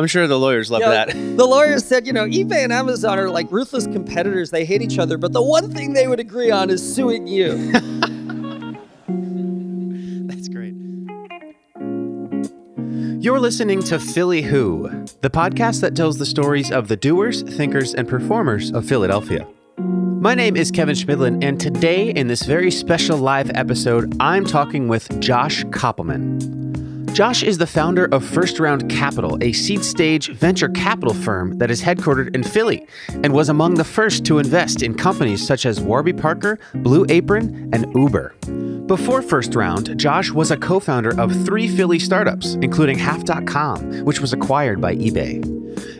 I'm sure the lawyers love that. The lawyers said, you know, eBay and Amazon are like ruthless competitors. They hate each other, but the one thing they would agree on is suing you. That's great. You're listening to Philly Who, the podcast that tells the stories of the doers, thinkers, and performers of Philadelphia. My name is Kevin Schmidlin, and today, in this very special live episode, I'm talking with Josh Kopelman. Josh is the founder of First Round Capital, a seed stage venture capital firm that is headquartered in Philly and was among the first to invest in companies such as Warby Parker, Blue Apron, and Uber. Before First Round, Josh was a co founder of three Philly startups, including Half.com, which was acquired by eBay.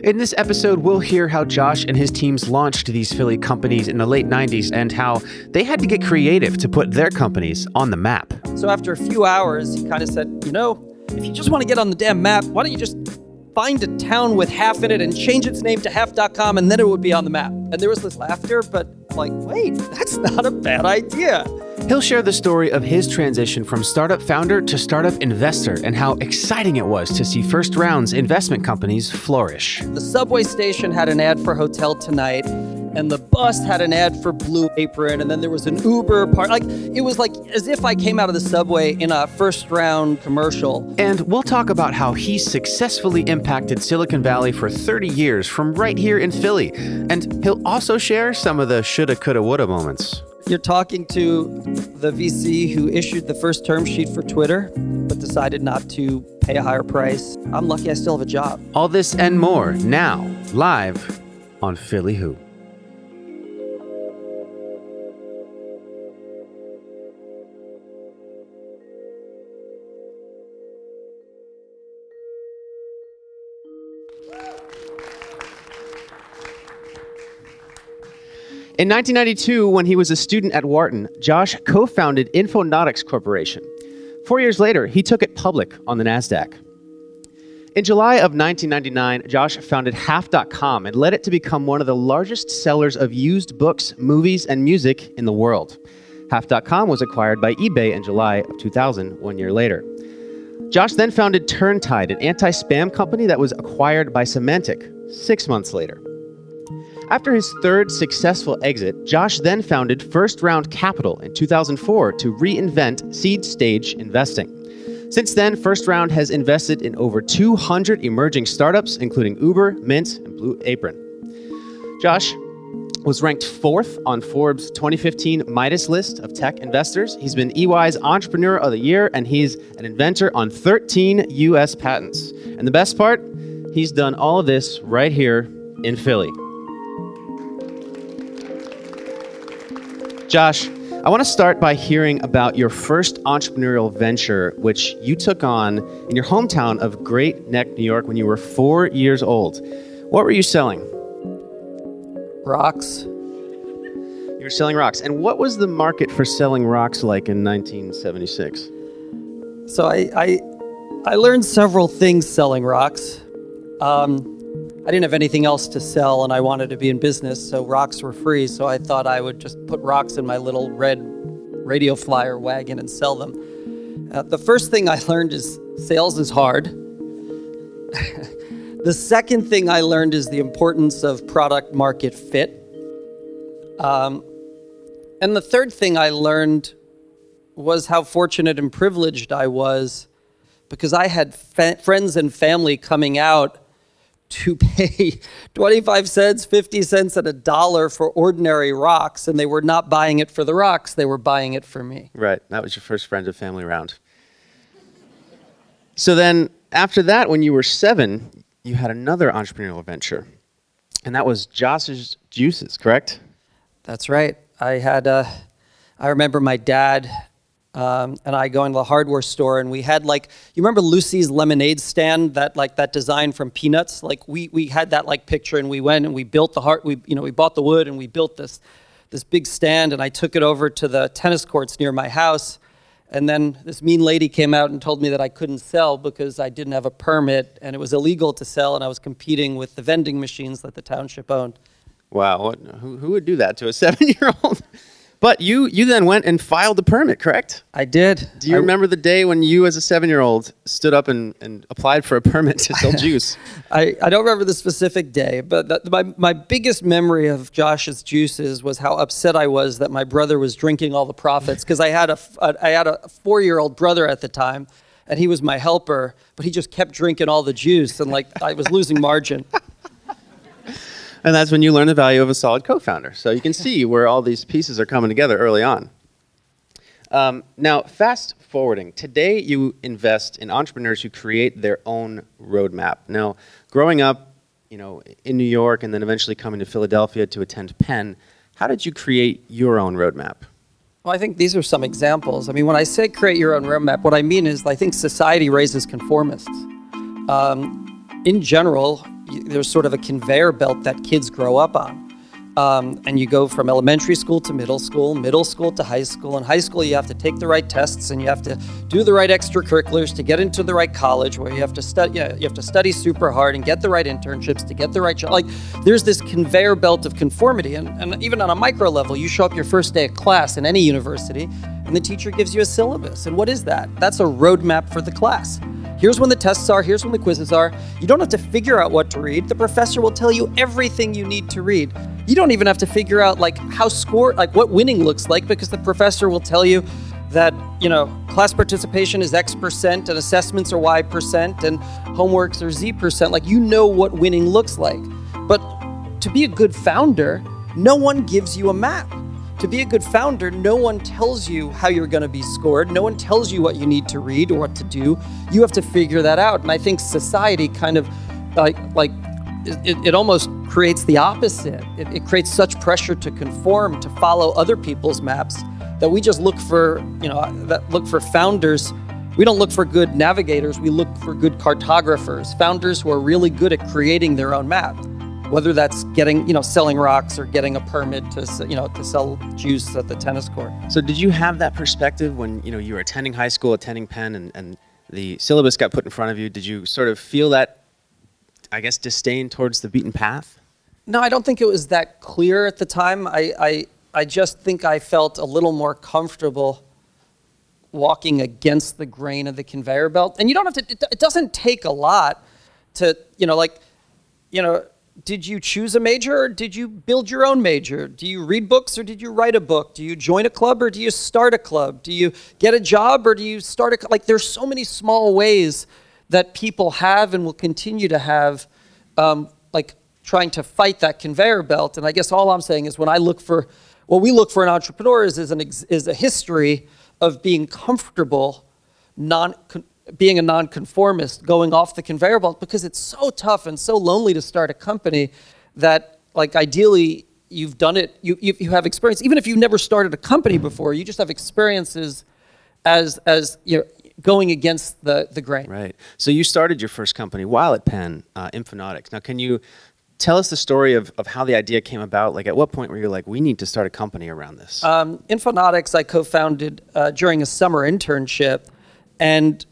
In this episode, we'll hear how Josh and his teams launched these Philly companies in the late 90s and how they had to get creative to put their companies on the map. So after a few hours, he kind of said, you know, if you just want to get on the damn map, why don't you just find a town with half in it and change its name to half.com and then it would be on the map. And there was this laughter, but like, wait, that's not a bad idea. He'll share the story of his transition from startup founder to startup investor and how exciting it was to see First Round's investment companies flourish. The subway station had an ad for Hotel Tonight, and the bus had an ad for Blue Apron, and then there was an Uber part. Like it was like as if I came out of the subway in a first round commercial. And we'll talk about how he successfully impacted Silicon Valley for 30 years from right here in Philly. And he'll also share some of the shoulda, coulda, woulda moments. You're talking to the VC who issued the first term sheet for Twitter, but decided not to pay a higher price. I'm lucky I still have a job. All this and more now, live on Philly Who. In 1992, when he was a student at Wharton, Josh co founded Infonautics Corporation. Four years later, he took it public on the NASDAQ. In July of 1999, Josh founded Half.com and led it to become one of the largest sellers of used books, movies, and music in the world. Half.com was acquired by eBay in July of 2000, one year later. Josh then founded Turntide, an anti spam company that was acquired by Symantec six months later. After his third successful exit, Josh then founded First Round Capital in 2004 to reinvent seed stage investing. Since then, First Round has invested in over 200 emerging startups, including Uber, Mint, and Blue Apron. Josh was ranked fourth on Forbes' 2015 Midas list of tech investors. He's been EY's Entrepreneur of the Year, and he's an inventor on 13 US patents. And the best part, he's done all of this right here in Philly. Josh, I want to start by hearing about your first entrepreneurial venture, which you took on in your hometown of Great Neck, New York, when you were four years old. What were you selling? Rocks. You were selling rocks. And what was the market for selling rocks like in 1976? So I, I, I learned several things selling rocks. Um, I didn't have anything else to sell, and I wanted to be in business, so rocks were free. So I thought I would just put rocks in my little red radio flyer wagon and sell them. Uh, the first thing I learned is sales is hard. the second thing I learned is the importance of product market fit. Um, and the third thing I learned was how fortunate and privileged I was because I had fa- friends and family coming out to pay 25 cents, 50 cents, and a dollar for ordinary rocks, and they were not buying it for the rocks, they were buying it for me. Right. That was your first friends and family round. So then, after that, when you were seven, you had another entrepreneurial venture, and that was Josh's Juices, correct? That's right. I had, uh, I remember my dad um, and I go into the hardware store, and we had like, you remember Lucy's lemonade stand, that like that design from Peanuts? Like we we had that like picture, and we went and we built the heart. We you know we bought the wood and we built this this big stand, and I took it over to the tennis courts near my house. And then this mean lady came out and told me that I couldn't sell because I didn't have a permit and it was illegal to sell, and I was competing with the vending machines that the township owned. Wow. What, who, who would do that to a seven year old? But you you then went and filed the permit, correct? I did. Do you I- remember the day when you, as a seven-year-old, stood up and, and applied for a permit to sell juice? I, I don't remember the specific day, but the, my, my biggest memory of Josh's juices was how upset I was that my brother was drinking all the profits because I had a a- I had a four year old brother at the time, and he was my helper, but he just kept drinking all the juice, and like I was losing margin. And that's when you learn the value of a solid co-founder. So you can see where all these pieces are coming together early on. Um, now, fast forwarding, today you invest in entrepreneurs who create their own roadmap. Now, growing up, you know, in New York and then eventually coming to Philadelphia to attend Penn, how did you create your own roadmap? Well, I think these are some examples. I mean, when I say create your own roadmap, what I mean is I think society raises conformists. Um, in general, there's sort of a conveyor belt that kids grow up on. Um, and you go from elementary school to middle school, middle school to high school. In high school, you have to take the right tests and you have to do the right extracurriculars to get into the right college, where you have to study. You, know, you have to study super hard and get the right internships to get the right job. Like, there's this conveyor belt of conformity, and, and even on a micro level, you show up your first day of class in any university, and the teacher gives you a syllabus. And what is that? That's a roadmap for the class. Here's when the tests are, here's when the quizzes are. You don't have to figure out what to read. The professor will tell you everything you need to read. You don't even have to figure out like how score like what winning looks like because the professor will tell you that, you know, class participation is X percent and assessments are Y percent and homeworks are Z percent. Like you know what winning looks like. But to be a good founder, no one gives you a map. To be a good founder, no one tells you how you're going to be scored. No one tells you what you need to read or what to do. You have to figure that out. And I think society kind of like like it, it almost creates the opposite. It, it creates such pressure to conform, to follow other people's maps, that we just look for you know that look for founders. We don't look for good navigators. We look for good cartographers, founders who are really good at creating their own map whether that's getting you know selling rocks or getting a permit to you know to sell juice at the tennis court So did you have that perspective when you know you were attending high school, attending Penn, and, and the syllabus got put in front of you? Did you sort of feel that, I guess, disdain towards the beaten path? no i don't think it was that clear at the time i i, I just think i felt a little more comfortable walking against the grain of the conveyor belt and you don't have to it, it doesn't take a lot to you know like you know did you choose a major or did you build your own major? Do you read books or did you write a book? Do you join a club or do you start a club? Do you get a job or do you start a co- like there's so many small ways that people have and will continue to have um, like trying to fight that conveyor belt. And I guess all I'm saying is when I look for what we look for in entrepreneurs is an ex- is a history of being comfortable non being a nonconformist, going off the conveyor belt because it's so tough and so lonely to start a company that like ideally you've done it you, you, you have experience even if you've never started a company before you just have experiences as as you know going against the the grain Right. So you started your first company while at Penn, uh, Infonautics. Now, can you tell us the story of, of how the idea came about? Like, at what point were you like, we need to start a company around this? Um, Infonautics, I co founded uh, during a summer internship. And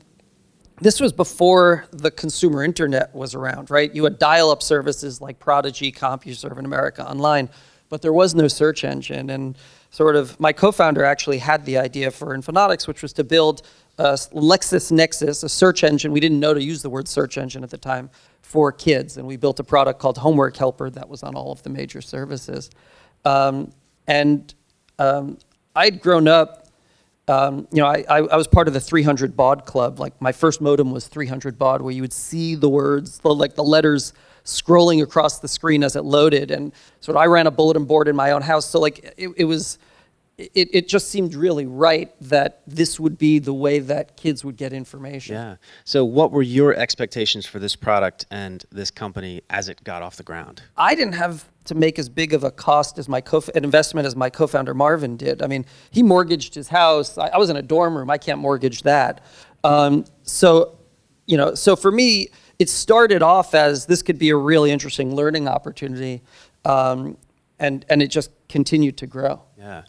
this was before the consumer internet was around, right? You had dial up services like Prodigy, CompuServe and America Online, but there was no search engine. And sort of my co founder actually had the idea for Infonautics, which was to build a LexisNexis, a search engine. We didn't know to use the word search engine at the time for kids. And we built a product called Homework Helper that was on all of the major services. Um, and um, I'd grown up, um, you know, I, I, I was part of the 300 baud club. Like my first modem was 300 baud, where you would see the words, the, like the letters scrolling across the screen as it loaded. And so I ran a bulletin board in my own house. So like it, it was, it, it just seemed really right that this would be the way that kids would get information. yeah. So, what were your expectations for this product and this company as it got off the ground? I didn't have to make as big of a cost as my co an investment as my co-founder Marvin did. I mean, he mortgaged his house. I, I was in a dorm room. I can't mortgage that. Um, so, you know, so for me, it started off as this could be a really interesting learning opportunity, um, and and it just continued to grow. Yeah.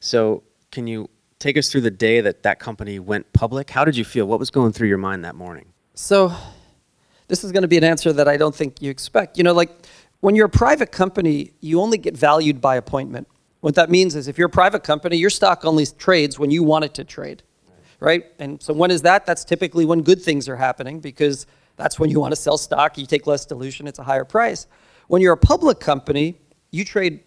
So, can you take us through the day that that company went public? How did you feel? What was going through your mind that morning? So, this is going to be an answer that I don't think you expect. You know, like when you're a private company, you only get valued by appointment. What that means is if you're a private company, your stock only trades when you want it to trade, right? And so when is that? That's typically when good things are happening because that's when you want to sell stock. You take less dilution, it's a higher price. When you're a public company, you trade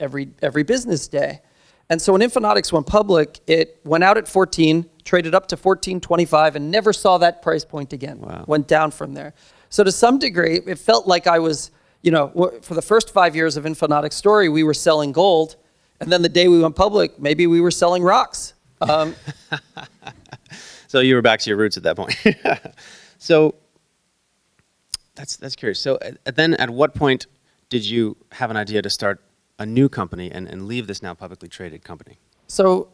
every every business day. And so when Infonautics went public, it went out at 14, traded up to 14.25, and never saw that price point again. Wow. Went down from there. So to some degree, it felt like I was, you know, for the first five years of Infonautics story, we were selling gold, and then the day we went public, maybe we were selling rocks. Um, So you were back to your roots at that point. so that's that's curious. So then, at what point did you have an idea to start a new company and, and leave this now publicly traded company? so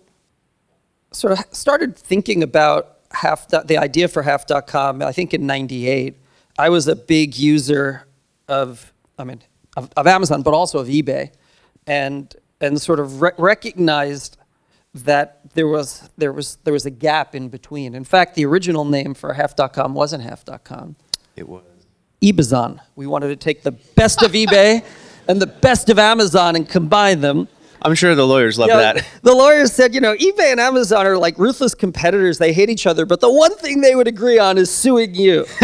sort of started thinking about half the idea for half.com i think in 98 i was a big user of i mean of, of amazon but also of ebay and and sort of re- recognized that there was there was there was a gap in between in fact the original name for half.com wasn't half.com It was. ebazon we wanted to take the best of ebay and the best of amazon and combine them I'm sure the lawyers love you know, that. The lawyers said, you know, eBay and Amazon are like ruthless competitors. They hate each other, but the one thing they would agree on is suing you.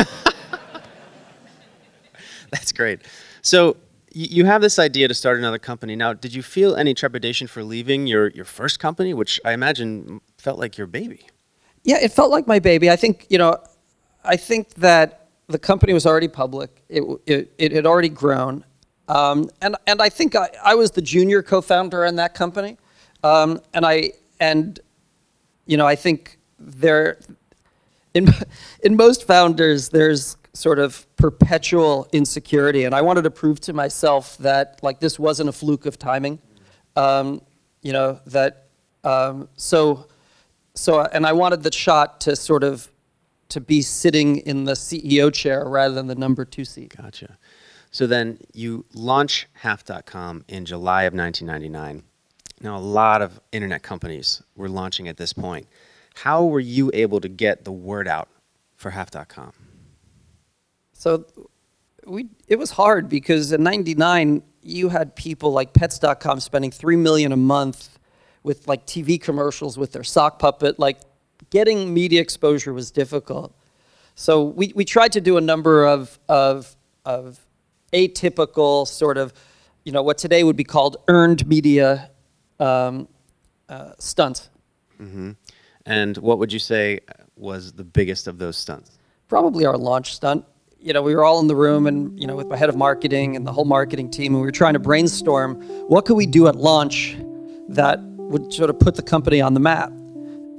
That's great. So you have this idea to start another company. Now, did you feel any trepidation for leaving your, your first company, which I imagine felt like your baby? yeah, it felt like my baby. I think, you know, I think that the company was already public. It, it, it had already grown. Um, and, and I think I, I was the junior co-founder in that company. Um, and I, and, you know, I think there, in, in most founders, there's sort of perpetual insecurity. And I wanted to prove to myself that like this wasn't a fluke of timing. Um, you know, that, um, so, so, and I wanted the shot to sort of, to be sitting in the CEO chair rather than the number two seat. Gotcha. So then you launch half.com in July of 1999. Now, a lot of internet companies were launching at this point. How were you able to get the word out for half.com? So we it was hard because in 99 you had people like pets.com spending 3 million a month with like TV commercials with their sock puppet like getting media exposure was difficult. So we, we tried to do a number of, of, of atypical sort of, you know, what today would be called earned media um, uh, stunts. And what would you say was the biggest of those stunts? probably our launch stunt. You know, we were all in the room and, you know, with my head of marketing and the whole marketing team, and we were trying to brainstorm what could we do at launch that would sort of put the company on the map.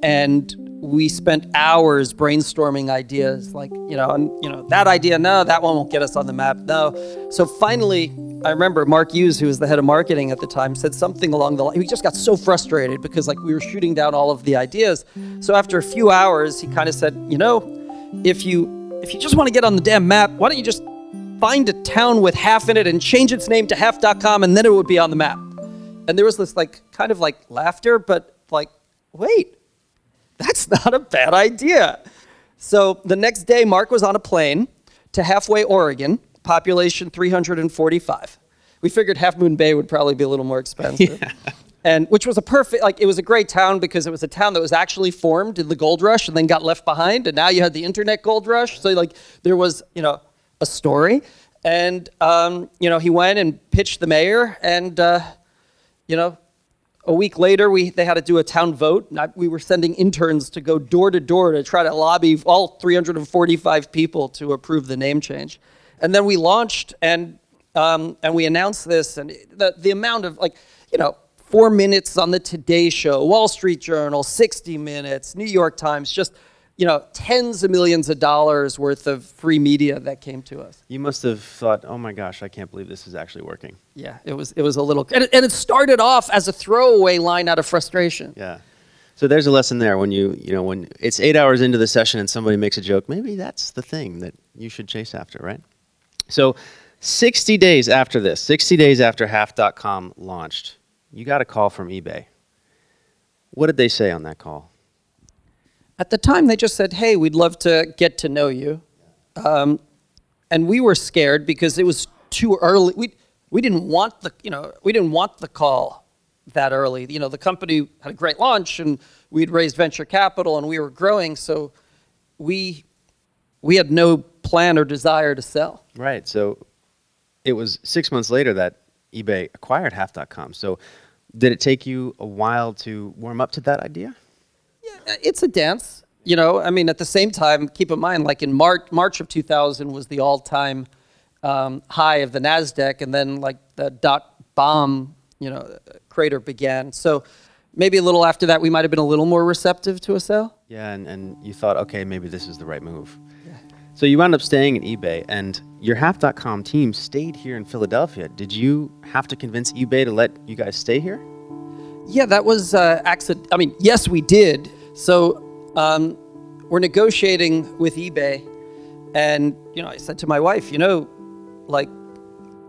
And we spent hours brainstorming ideas like, you know, and, you know, that idea, no, that one won't get us on the map, no. So finally, I remember Mark Hughes, who was the head of marketing at the time, said something along the line. He just got so frustrated because like we were shooting down all of the ideas. So after a few hours, he kind of said, you know, if you if you just want to get on the damn map, why don't you just find a town with half in it and change its name to half.com and then it would be on the map. And there was this like kind of like laughter, but like, wait, that's not a bad idea. So the next day, Mark was on a plane to Halfway, Oregon, population 345. We figured Half Moon Bay would probably be a little more expensive. And which was a perfect, like, it was a great town because it was a town that was actually formed in the gold rush and then got left behind. And now you had the internet gold rush. So, like, there was, you know, a story. And, um, you know, he went and pitched the mayor. And, uh, you know, a week later, we they had to do a town vote. And I, we were sending interns to go door to door to try to lobby all 345 people to approve the name change. And then we launched and um, and we announced this. And the the amount of like you know four minutes on the Today Show, Wall Street Journal, 60 Minutes, New York Times, just you know tens of millions of dollars worth of free media that came to us. You must have thought, oh my gosh, I can't believe this is actually working. Yeah, it was it was a little and it, and it started off as a throwaway line out of frustration. Yeah. So there's a lesson there when you, you know, when it's eight hours into the session and somebody makes a joke, maybe that's the thing that you should chase after, right? So 60 days after this, 60 days after half.com launched, you got a call from eBay. What did they say on that call? At the time, they just said, "Hey, we'd love to get to know you," um, and we were scared because it was too early. We we didn't want the you know we didn't want the call that early. You know, the company had a great launch and we'd raised venture capital and we were growing, so we we had no plan or desire to sell. Right. So it was six months later that eBay acquired Half.com. So did it take you a while to warm up to that idea? Yeah, it's a dance. You know, I mean, at the same time, keep in mind, like in March, March of 2000 was the all-time um, high of the Nasdaq, and then like the dot bomb, you know, crater began. So maybe a little after that, we might have been a little more receptive to a sale. Yeah, and, and you thought, okay, maybe this is the right move. Yeah. So you wound up staying at eBay, and your Half.com team stayed here in Philadelphia. Did you have to convince eBay to let you guys stay here? Yeah, that was uh, accident. I mean, yes, we did. So um, we're negotiating with eBay, and you know, I said to my wife, you know, like,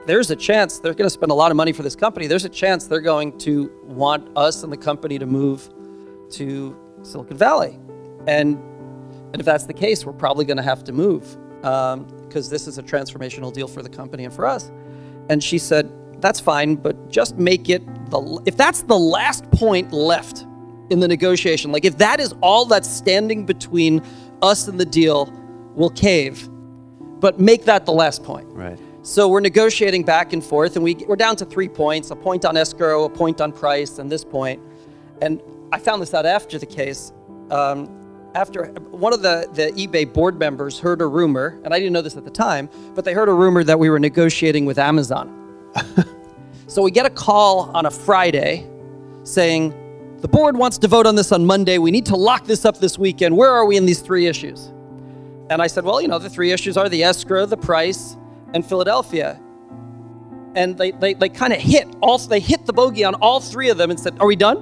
there's a chance they're going to spend a lot of money for this company. There's a chance they're going to want us and the company to move to Silicon Valley, and and if that's the case, we're probably going to have to move because um, this is a transformational deal for the company and for us. And she said, That's fine, but just make it the, if that's the last point left in the negotiation, like if that is all that's standing between us and the deal, we'll cave. But make that the last point. Right. So we're negotiating back and forth, and we, we're down to three points a point on escrow, a point on price, and this point. And I found this out after the case. Um, after one of the, the eBay board members heard a rumor, and I didn't know this at the time, but they heard a rumor that we were negotiating with Amazon. so we get a call on a Friday saying, the board wants to vote on this on Monday. We need to lock this up this weekend. Where are we in these three issues? And I said, well, you know, the three issues are the escrow, the price, and Philadelphia. And they, they, they kind of hit all, they hit the bogey on all three of them and said, are we done?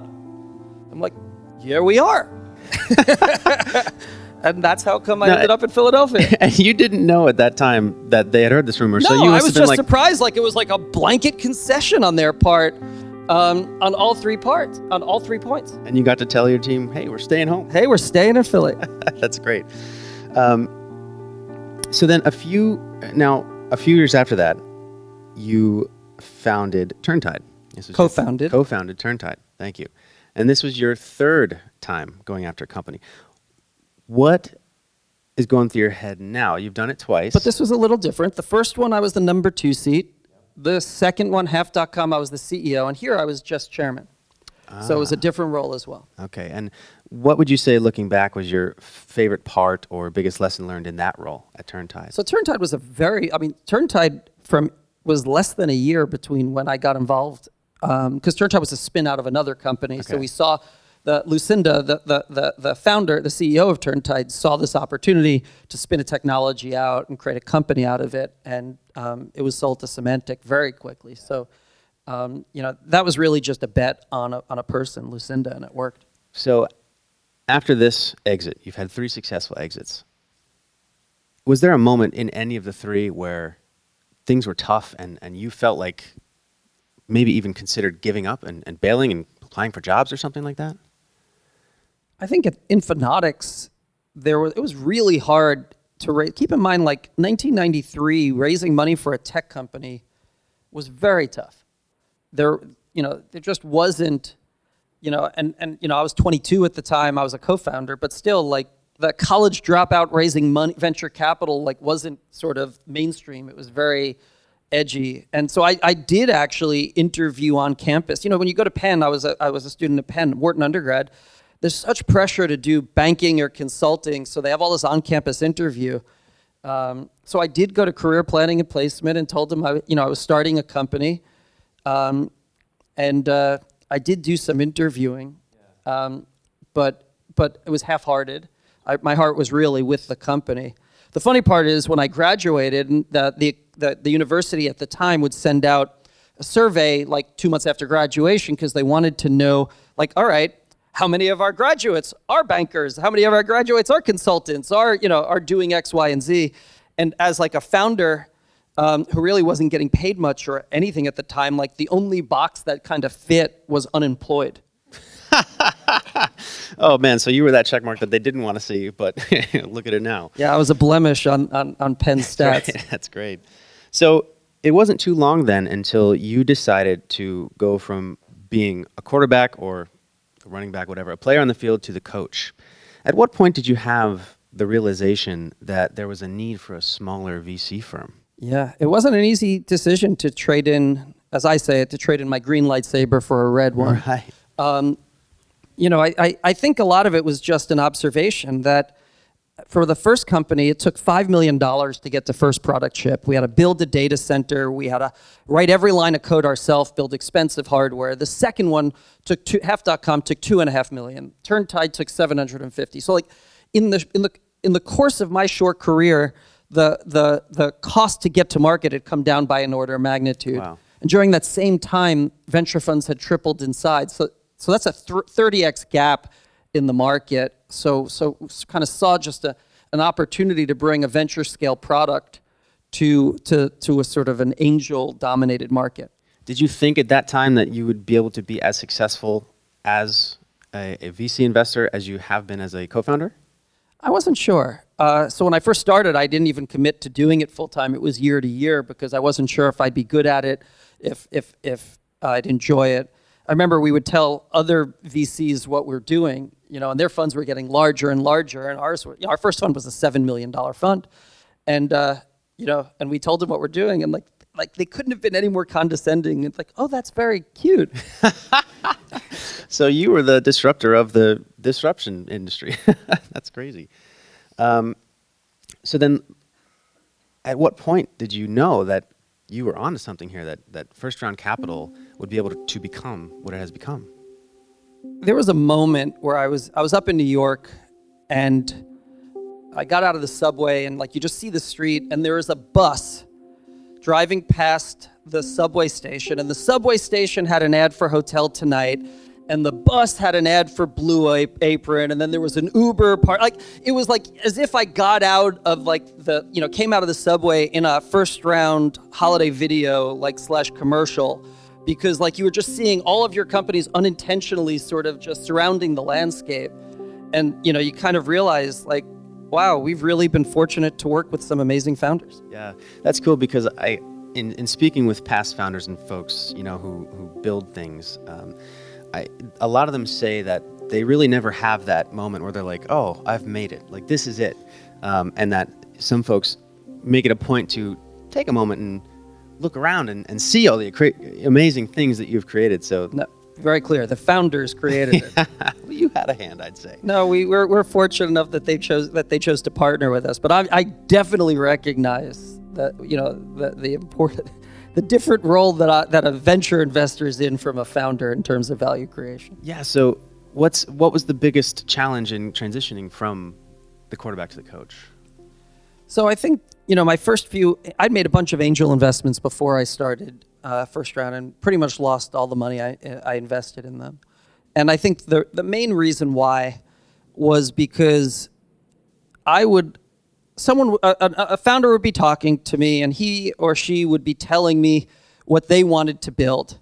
I'm like, yeah, we are. and that's how come I ended up in Philadelphia. And you didn't know at that time that they had heard this rumor. No, so you I was just like, surprised. Like it was like a blanket concession on their part, um, on all three parts, on all three points. And you got to tell your team, "Hey, we're staying home. Hey, we're staying in Philly." that's great. Um, so then, a few now, a few years after that, you founded Turntide. Co-founded. Co-founded Turntide. Thank you. And this was your third time going after a company. What is going through your head now? You've done it twice. But this was a little different. The first one, I was the number two seat. The second one, Half.com, I was the CEO. And here I was just chairman. Ah. So it was a ah. different role as well. Okay. And what would you say, looking back, was your favorite part or biggest lesson learned in that role at Turntide? So Turntide was a very, I mean, Turntide from was less than a year between when I got involved because um, Turntide was a spin out of another company. Okay. So we saw the Lucinda, the, the, the, the, founder, the CEO of Turntide, saw this opportunity to spin a technology out and create a company out of it, and um, it was sold to Symantec very quickly. So, um, you know, that was really just a bet on a, on a person, Lucinda, and it worked. So, after this exit, you've had three successful exits. Was there a moment in any of the three where things were tough and, and you felt like maybe even considered giving up and, and bailing and applying for jobs or something like that? I think at Infonautics, there was it was really hard to raise. Keep in mind, like 1993, raising money for a tech company was very tough. There, you know, there just wasn't, you know, and and you know, I was 22 at the time. I was a co-founder, but still, like the college dropout raising money, venture capital, like wasn't sort of mainstream. It was very edgy. And so I, I did actually interview on campus. You know, when you go to Penn, I was a, I was a student at Penn, Wharton undergrad. There's such pressure to do banking or consulting, so they have all this on-campus interview. Um, so I did go to career planning and placement and told them I, you know, I was starting a company, um, and uh, I did do some interviewing, um, but but it was half-hearted. I, my heart was really with the company. The funny part is when I graduated, the, the, the, the university at the time would send out a survey like two months after graduation because they wanted to know, like, all right, how many of our graduates are bankers? How many of our graduates are consultants? Are you know are doing X, Y, and Z? And as like a founder um, who really wasn't getting paid much or anything at the time, like the only box that kind of fit was unemployed. Oh man, so you were that check mark that they didn't want to see, but look at it now. Yeah, I was a blemish on on, on Penn stats. That's, That's great. So it wasn't too long then until you decided to go from being a quarterback or a running back, whatever, a player on the field to the coach. At what point did you have the realization that there was a need for a smaller VC firm? Yeah, it wasn't an easy decision to trade in, as I say it, to trade in my green lightsaber for a red one. Right. Um, you know, I, I, I think a lot of it was just an observation that for the first company, it took $5 million to get the first product ship. We had to build a data center. We had to write every line of code ourselves, build expensive hardware. The second one took two, half.com took two and a half million. Turntide took 750. So like in the, in the, in the course of my short career, the, the, the cost to get to market had come down by an order of magnitude. Wow. And during that same time, venture funds had tripled in size. So, so that's a th- 30x gap in the market. So, so kind of saw just a, an opportunity to bring a venture scale product to, to, to a sort of an angel dominated market. Did you think at that time that you would be able to be as successful as a, a VC investor as you have been as a co founder? I wasn't sure. Uh, so when I first started, I didn't even commit to doing it full time. It was year to year because I wasn't sure if I'd be good at it, if if if I'd enjoy it. I remember we would tell other VCs what we're doing, you know, and their funds were getting larger and larger, and ours were. You know, our first fund was a seven million dollar fund, and uh, you know, and we told them what we're doing, and like like they couldn't have been any more condescending. It's like, oh, that's very cute. So you were the disruptor of the disruption industry. That's crazy. Um, so then, at what point did you know that you were onto something here? That that first round capital would be able to, become what it has become. there was a moment where I was I was up in New York and I got out of the subway and like you just see the street and there was a bus driving past the subway station and the subway station had an ad for Hotel Tonight and the bus had an ad for Blue Apron and then there was an Uber part like it was like as if I got out of like the you know came out of the subway in a first round holiday video like slash commercial because like you were just seeing all of your companies unintentionally sort of just surrounding the landscape and you know you kind of realize like wow we've really been fortunate to work with some amazing founders Yeah, that's cool because I, in, in speaking with past founders and folks, you know, who, who build things, um, I, a lot of them say that they really never have that moment where they're like, oh, I've made it. Like, this is it. Um, and that some folks make it a point to take a moment and look around and, and see all the cra- amazing things that you've created. So, no, very clear the founders created it you had a hand, I'd say. no we, we're, we're fortunate enough that they chose that they chose to partner with us but I, I definitely recognize that you know the, the important the different role that I, that a venture investor is in from a founder in terms of value creation Yeah. So, what's what was the biggest challenge in transitioning from the quarterback to the coach? So I think you know my first few. I'd made a bunch of angel investments before I started uh, first round, and pretty much lost all the money I, I invested in them. And I think the the main reason why was because I would someone a, a founder would be talking to me, and he or she would be telling me what they wanted to build,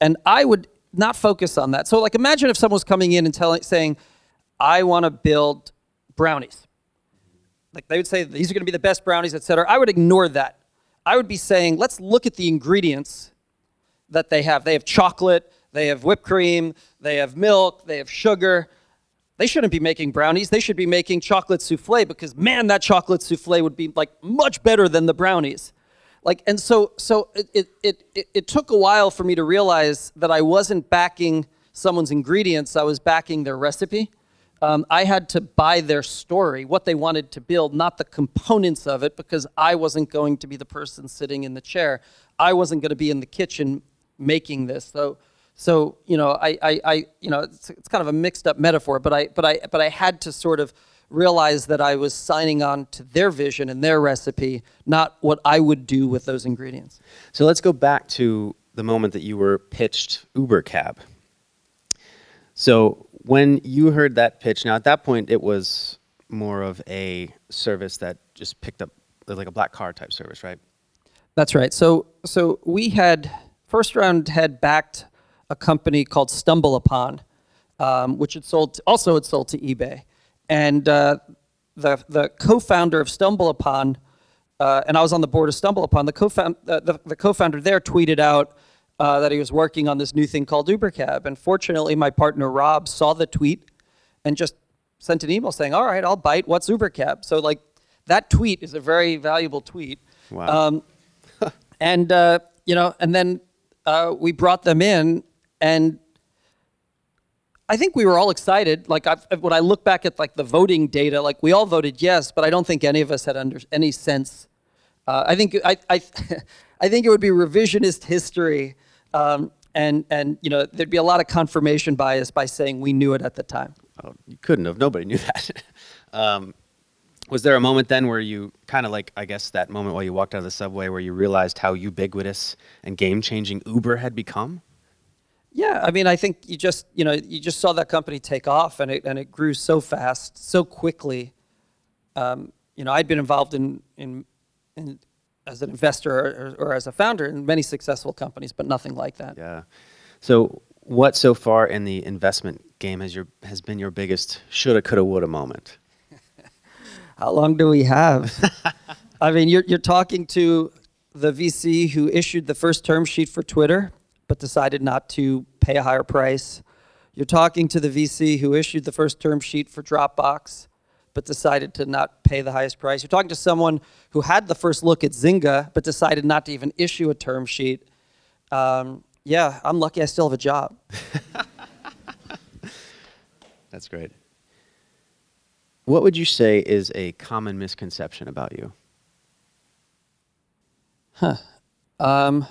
and I would not focus on that. So like imagine if someone was coming in and telling saying, "I want to build brownies." Like they would say these are going to be the best brownies, et cetera. I would ignore that. I would be saying, let's look at the ingredients that they have. They have chocolate, they have whipped cream, they have milk, they have sugar. They shouldn't be making brownies. They should be making chocolate souffle because man, that chocolate souffle would be like much better than the brownies. Like, and so, so it, it, it, it took a while for me to realize that I wasn't backing someone's ingredients, I was backing their recipe um, I had to buy their story, what they wanted to build, not the components of it, because I wasn't going to be the person sitting in the chair. I wasn't going to be in the kitchen making this. So, so you know, I, I, I you know, it's, it's kind of a mixed up metaphor, but I, but I, but I had to sort of realize that I was signing on to their vision and their recipe, not what I would do with those ingredients. So let's go back to the moment that you were pitched Uber Cab. So when you heard that pitch, now at that point it was more of a service that just picked up like a black car type service, right? That's right. So so we had first round had backed a company called Stumble Upon, um, which had sold also had sold to eBay, and uh, the the co-founder of Stumble Upon, uh, and I was on the board of Stumble Upon. The co-found uh, the, the co-founder there tweeted out, uh, that he was working on this new thing called UberCab. And fortunately, my partner Rob saw the tweet and just sent an email saying, "All right, I'll bite. What's UberCab?" So like that tweet is a very valuable tweet. Wow. Um, and uh, you know, and then uh, we brought them in, and I think we were all excited. Like I've, when I look back at like the voting data, like we all voted yes, but I don't think any of us had under, any sense. Uh, I think I, I, I think it would be revisionist history, um, and and you know there'd be a lot of confirmation bias by saying we knew it at the time. Oh, you couldn't have. Nobody knew that. um, was there a moment then where you kind of like, I guess, that moment while you walked out of the subway where you realized how ubiquitous and game changing Uber had become? Yeah, I mean, I think you just you know you just saw that company take off, and it and it grew so fast, so quickly. Um, you know, I'd been involved in in, in as an investor or, or, as a founder in many successful companies, but nothing like that. Yeah. So, what so far in the investment game has your has been your biggest shoulda, coulda, woulda moment? How long do we have? I mean, you're you're talking to the VC who issued the first term sheet for Twitter but decided not to pay a higher price. You're talking to the VC who issued the first term sheet for Dropbox, but decided to not pay the highest price. You're talking to someone who had the first look at Zynga, but decided not to even issue a term sheet. Um, yeah, I'm lucky I still have a job. That's great. What would you say is a common misconception about you? Huh. Um,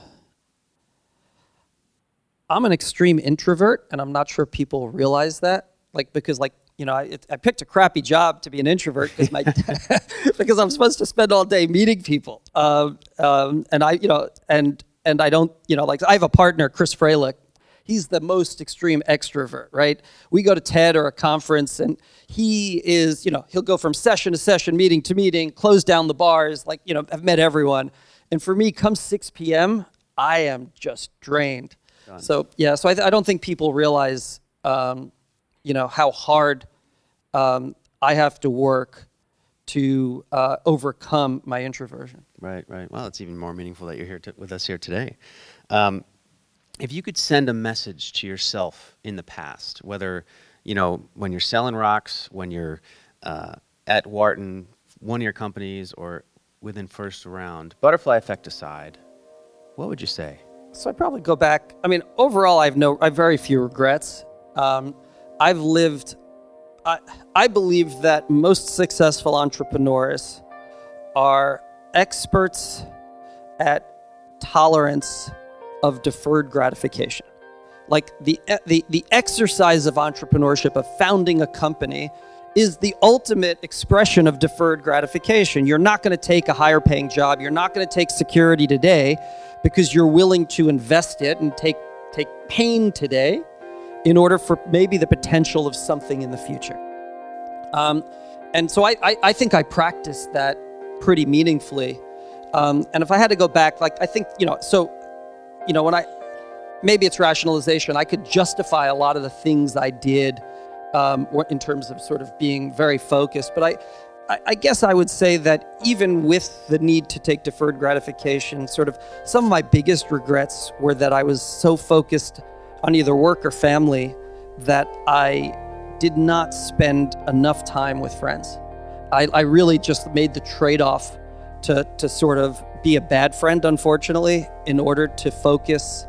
I'm an extreme introvert, and I'm not sure people realize that. Like because like you know, I, I picked a crappy job to be an introvert because my because I'm supposed to spend all day meeting people. Um, um, and I you know and and I don't you know like I have a partner, Chris Fralic. He's the most extreme extrovert, right? We go to TED or a conference, and he is you know he'll go from session to session, meeting to meeting, close down the bars. Like you know, I've met everyone. And for me, come 6 p.m., I am just drained. Done. So yeah, so I, th- I, don't think people realize, um, you know, how hard um, I have to work to uh, overcome my introversion. Right, right. Well, it's even more meaningful that you're here with us here today. Um, if you could send a message to yourself in the past, whether you know when you're selling rocks, when you're uh, at Wharton, one of your companies, or within first round, butterfly effect aside, what would you say? So I'd probably go back. I mean, overall, I have no, I have very few regrets. Um, I've lived. I, I believe that most successful entrepreneurs are experts at tolerance of deferred gratification. Like the, the, the exercise of entrepreneurship, of founding a company, is the ultimate expression of deferred gratification. You're not going to take a higher paying job. You're not going to take security today because you're willing to invest it and take, take pain today in order for maybe the potential of something in the future. Um, and so I, I, I, think I practiced that pretty meaningfully. Um, and if I had to go back, like I think, you know, so, you know, when I, maybe it's rationalization, I could justify a lot of the things I did um, in terms of sort of being very focused. But I, I, guess I would say that even with the need to take deferred gratification, sort of some of my biggest regrets were that I was so focused on either work or family that I did not spend enough time with friends. I, I really just made the trade off to, to sort of be a bad friend, unfortunately, in order to focus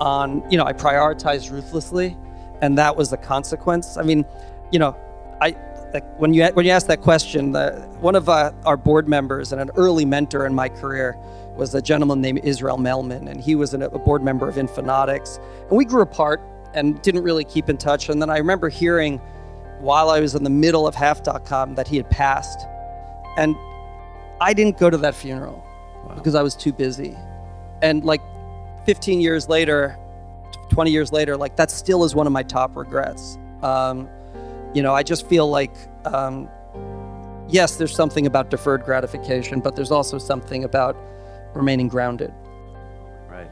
on, you know, I prioritized ruthlessly, and that was the consequence. I mean, you know, I, that when you when you ask that question, the, one of uh, our board members and an early mentor in my career was a gentleman named Israel Melman, and he was an, a board member of Infonautics, and we grew apart and didn't really keep in touch. And then I remember hearing while I was in the middle of Half.com that he had passed, and I didn't go to that funeral wow. because I was too busy. And like 15 years later, 20 years later, like that still is one of my top regrets. Um, you know, I just feel like, um, yes, there's something about deferred gratification, but there's also something about remaining grounded. Right.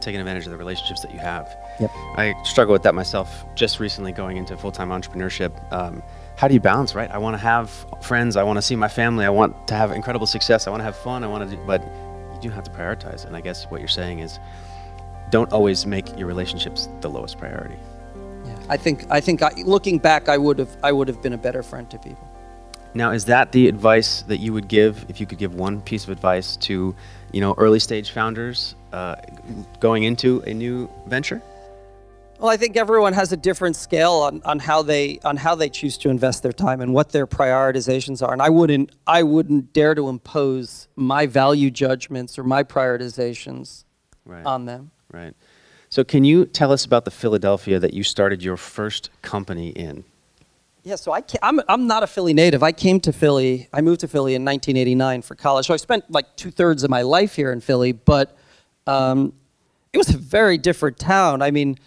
Taking advantage of the relationships that you have. Yep. I struggle with that myself just recently going into full time entrepreneurship. Um, how do you balance, right? I want to have friends. I want to see my family. I want to have incredible success. I want to have fun. I want to do, but you do have to prioritize. And I guess what you're saying is don't always make your relationships the lowest priority. Yeah. I think I think I, looking back, I would have I would have been a better friend to people. Now, is that the advice that you would give if you could give one piece of advice to, you know, early stage founders uh, going into a new venture? Well, I think everyone has a different scale on, on how they on how they choose to invest their time and what their prioritizations are. And I wouldn't I wouldn't dare to impose my value judgments or my prioritizations Right. on them. Right. So, can you tell us about the Philadelphia that you started your first company in? Yeah, so I ca- I'm, I'm not a Philly native. I came to Philly, I moved to Philly in 1989 for college. So I spent like two thirds of my life here in Philly, but um, it was a very different town. I mean,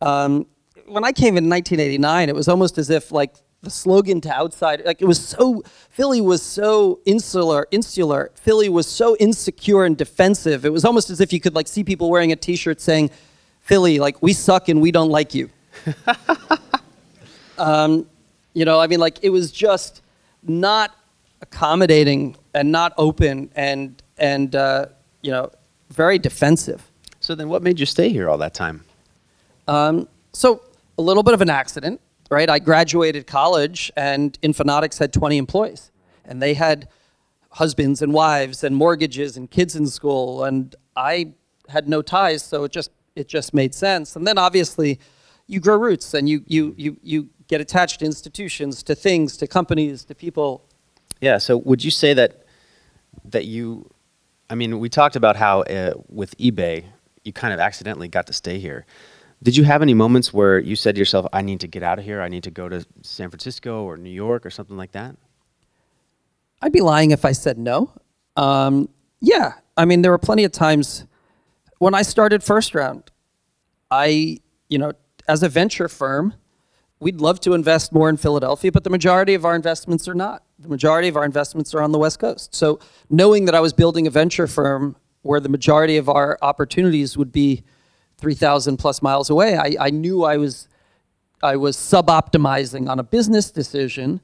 um, when I came in 1989, it was almost as if like the slogan to outside, like it was so, Philly was so insular, insular. Philly was so insecure and defensive. It was almost as if you could like see people wearing a t-shirt saying, Philly, like we suck and we don't like you. um, you know, I mean, like it was just not accommodating and not open and, and uh, you know, very defensive. So, then what made you stay here all that time? Um, so a little bit of an accident, right? I graduated college, and Infonautics had 20 employees, and they had husbands and wives and mortgages and kids in school, and I had no ties, so it just it just made sense. And then obviously, you grow roots, and you you you you get attached to institutions, to things, to companies, to people. Yeah. So, would you say that that you? I mean, we talked about how uh, with eBay, you kind of accidentally got to stay here. Did you have any moments where you said to yourself, "I need to get out of here. I need to go to San Francisco or New York or something like that"? I'd be lying if I said no. Um, yeah, I mean, there were plenty of times when I started first round. I, you know, as a venture firm, we'd love to invest more in Philadelphia, but the majority of our investments are not. The majority of our investments are on the West Coast. So, knowing that I was building a venture firm where the majority of our opportunities would be 3,000 plus miles away, I, I knew I was, I was sub-optimizing on a business decision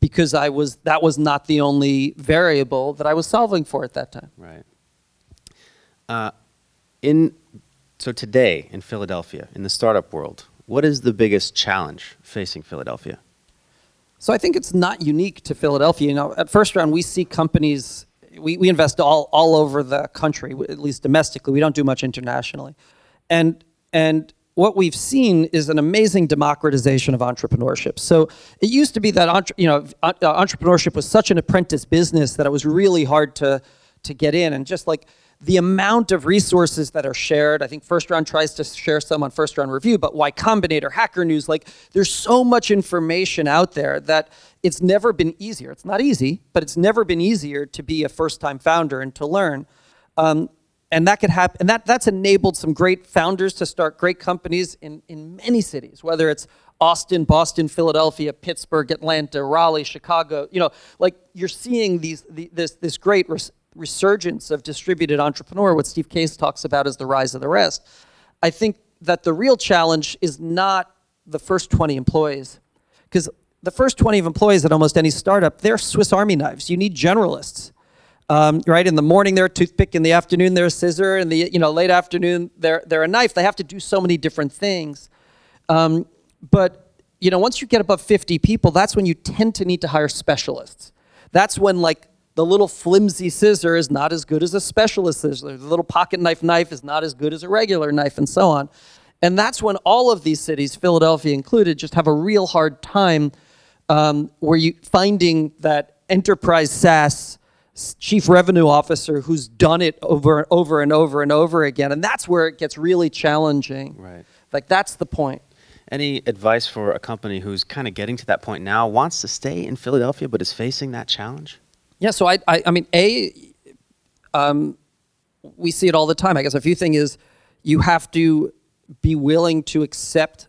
because I was that was not the only variable that I was solving for at that time. Right. Uh, in so today in Philadelphia, in the startup world, what is the biggest challenge facing Philadelphia? So I think it's not unique to Philadelphia. You know, at first round we see companies we, we invest all, all over the country, at least domestically. We don't do much internationally. And and what we've seen is an amazing democratization of entrepreneurship. So it used to be that you know uh, entrepreneurship was such an apprentice business that it was really hard to to get in, and just like the amount of resources that are shared. I think First Round tries to share some on First Round Review, but Y Combinator, Hacker News, like there's so much information out there that it's never been easier. It's not easy, but it's never been easier to be a first-time founder and to learn. Um, and that could happen and that that's enabled some great founders to start great companies in in many cities whether it's austin boston philadelphia pittsburgh atlanta raleigh chicago you know like you're seeing these the, this this great res- resurgence of distributed entrepreneur what steve case talks about is the rise of the rest. I think that the real challenge is not the first 20 employees because the first 20 of employees at almost any startup they're swiss army knives. You need generalists. Um, right in the morning they're a toothpick in the afternoon they're a scissor in the you know late afternoon they're they're a knife. They have to do so many different things. Um, but you know once you get above 50 people that's when you tend to need to hire specialists. That's when like the little flimsy scissor is not as good as a specialist scissor the little pocket knife knife is not as good as a regular knife and so on and that's when all of these cities philadelphia included just have a real hard time um, where you finding that enterprise SaaS chief revenue officer who's done it over and over and over and over again, and that's where it gets really challenging. Right. Like that's the point. Any advice for a company who's kind of getting to that point now, wants to stay in Philadelphia, but is facing that challenge? Yeah. So I, I, I mean, a, um, we see it all the time. I guess a few thing is, you have to be willing to accept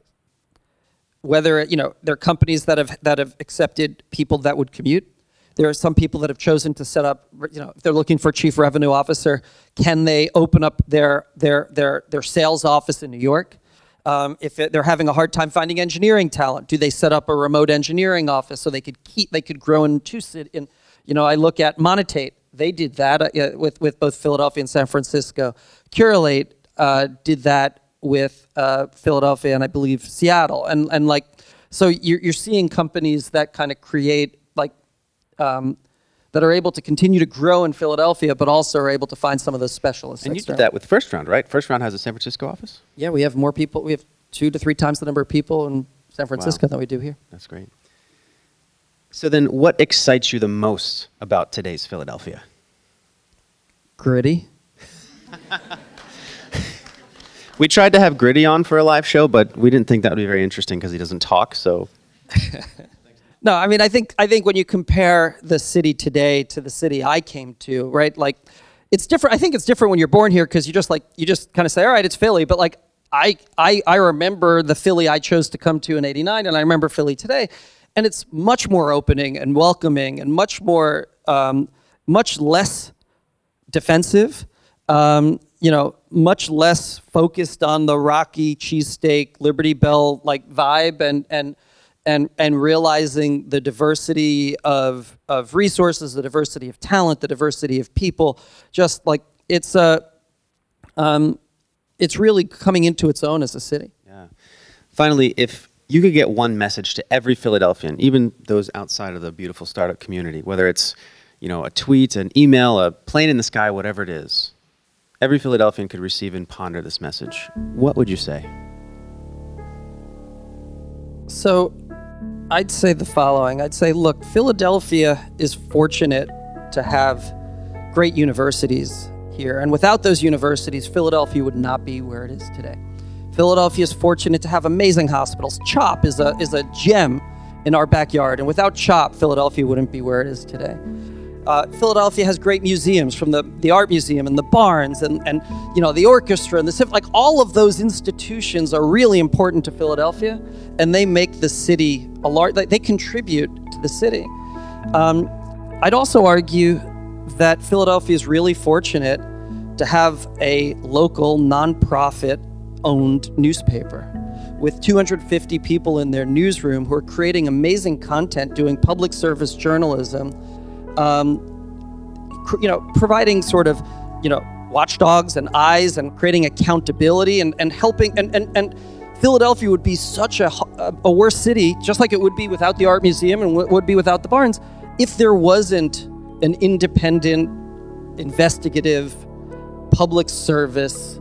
whether you know there are companies that have that have accepted people that would commute. There are some people that have chosen to set up. You know, if they're looking for a chief revenue officer, can they open up their their their their sales office in New York? Um, if it, they're having a hard time finding engineering talent, do they set up a remote engineering office so they could keep they could grow in two? In, you know, I look at Monetate. They did that uh, with with both Philadelphia and San Francisco. Curelate, uh, did that with uh, Philadelphia and I believe Seattle, and and like so you're you're seeing companies that kind of create like. Um, that are able to continue to grow in Philadelphia, but also are able to find some of those specialists. And you did that with First Round, right? First Round has a San Francisco office. Yeah, we have more people. We have two to three times the number of people in San Francisco than we do here. That's great. So then, what excites you the most about today's Philadelphia? Gritty. We tried to have Gritty on for a live show, but we didn't think that would be very interesting because he doesn't talk. So No, I mean, I think I think when you compare the city today to the city I came to, right? Like, it's different. I think it's different when you're born here because you just like you just kind of say, all right, it's Philly. But like, I I I remember the Philly I chose to come to in '89, and I remember Philly today, and it's much more opening and welcoming and much more um, much less defensive. Um, you know, much less focused on the Rocky cheesesteak, Liberty Bell like vibe, and and and and realizing the diversity of of resources, the diversity of talent, the diversity of people. Just like it's a, um, it's really coming into its own as a city. Yeah. Finally, if you could get one message to every Philadelphian, even those outside of the beautiful startup community, whether it's you know a tweet, an email, a plane in the sky, whatever it is, every Philadelphian could receive and ponder this message. What would you say? So I'd say the following I'd say, look, Philadelphia is fortunate to have great universities here. And without those universities, Philadelphia would not be where it is today. Philadelphia is fortunate to have amazing hospitals. CHOP is a, is a gem in our backyard. And without CHOP, Philadelphia wouldn't be where it is today. Uh, Philadelphia has great museums, from the, the art museum and the Barnes and, and you know the orchestra and the. Like all of those institutions are really important to Philadelphia, and they make the city a large. They contribute to the city. Um, I'd also argue that Philadelphia is really fortunate to have a local nonprofit owned newspaper with 250 people in their newsroom who are creating amazing content, doing public service journalism um, cr- you know, providing sort of, you know, watchdogs and eyes and creating accountability and, and helping and, and, and Philadelphia would be such a, a, worse city, just like it would be without the art museum and w- would be without the Barnes, if there wasn't an independent, investigative, public service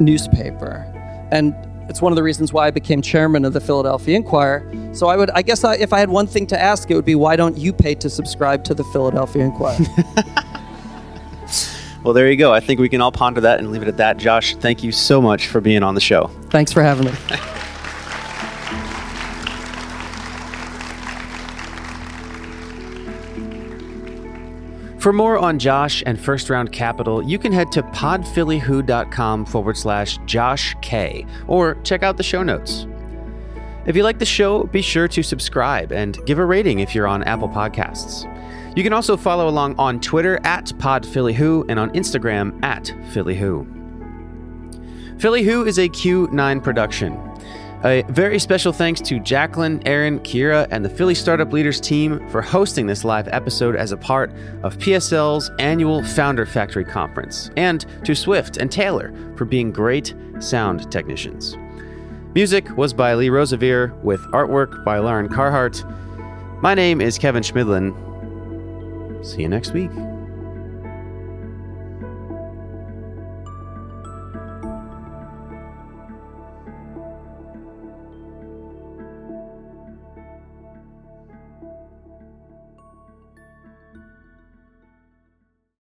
newspaper. And it's one of the reasons why I became chairman of the Philadelphia Inquirer. So I would, I guess, I, if I had one thing to ask, it would be, why don't you pay to subscribe to the Philadelphia Inquirer? Well, there you go. I think we can all ponder that and leave it at that. Josh, thank you so much for being on the show. Thanks for having me. For more on Josh and First Round Capital, you can head to podphillywho.com forward slash Josh K or check out the show notes. If you like the show, be sure to subscribe and give a rating if you're on Apple Podcasts. You can also follow along on Twitter at PodPhillyWho and on Instagram at PhillyWho. Philly Who is a Q9 production. A very special thanks to Jacqueline, Aaron, Kira, and the Philly Startup Leaders team for hosting this live episode as a part of PSL's annual Founder Factory Conference, and to Swift and Taylor for being great sound technicians. Music was by Lee Rosevere with artwork by Lauren Carhart. My name is Kevin Schmidlin. See you next week.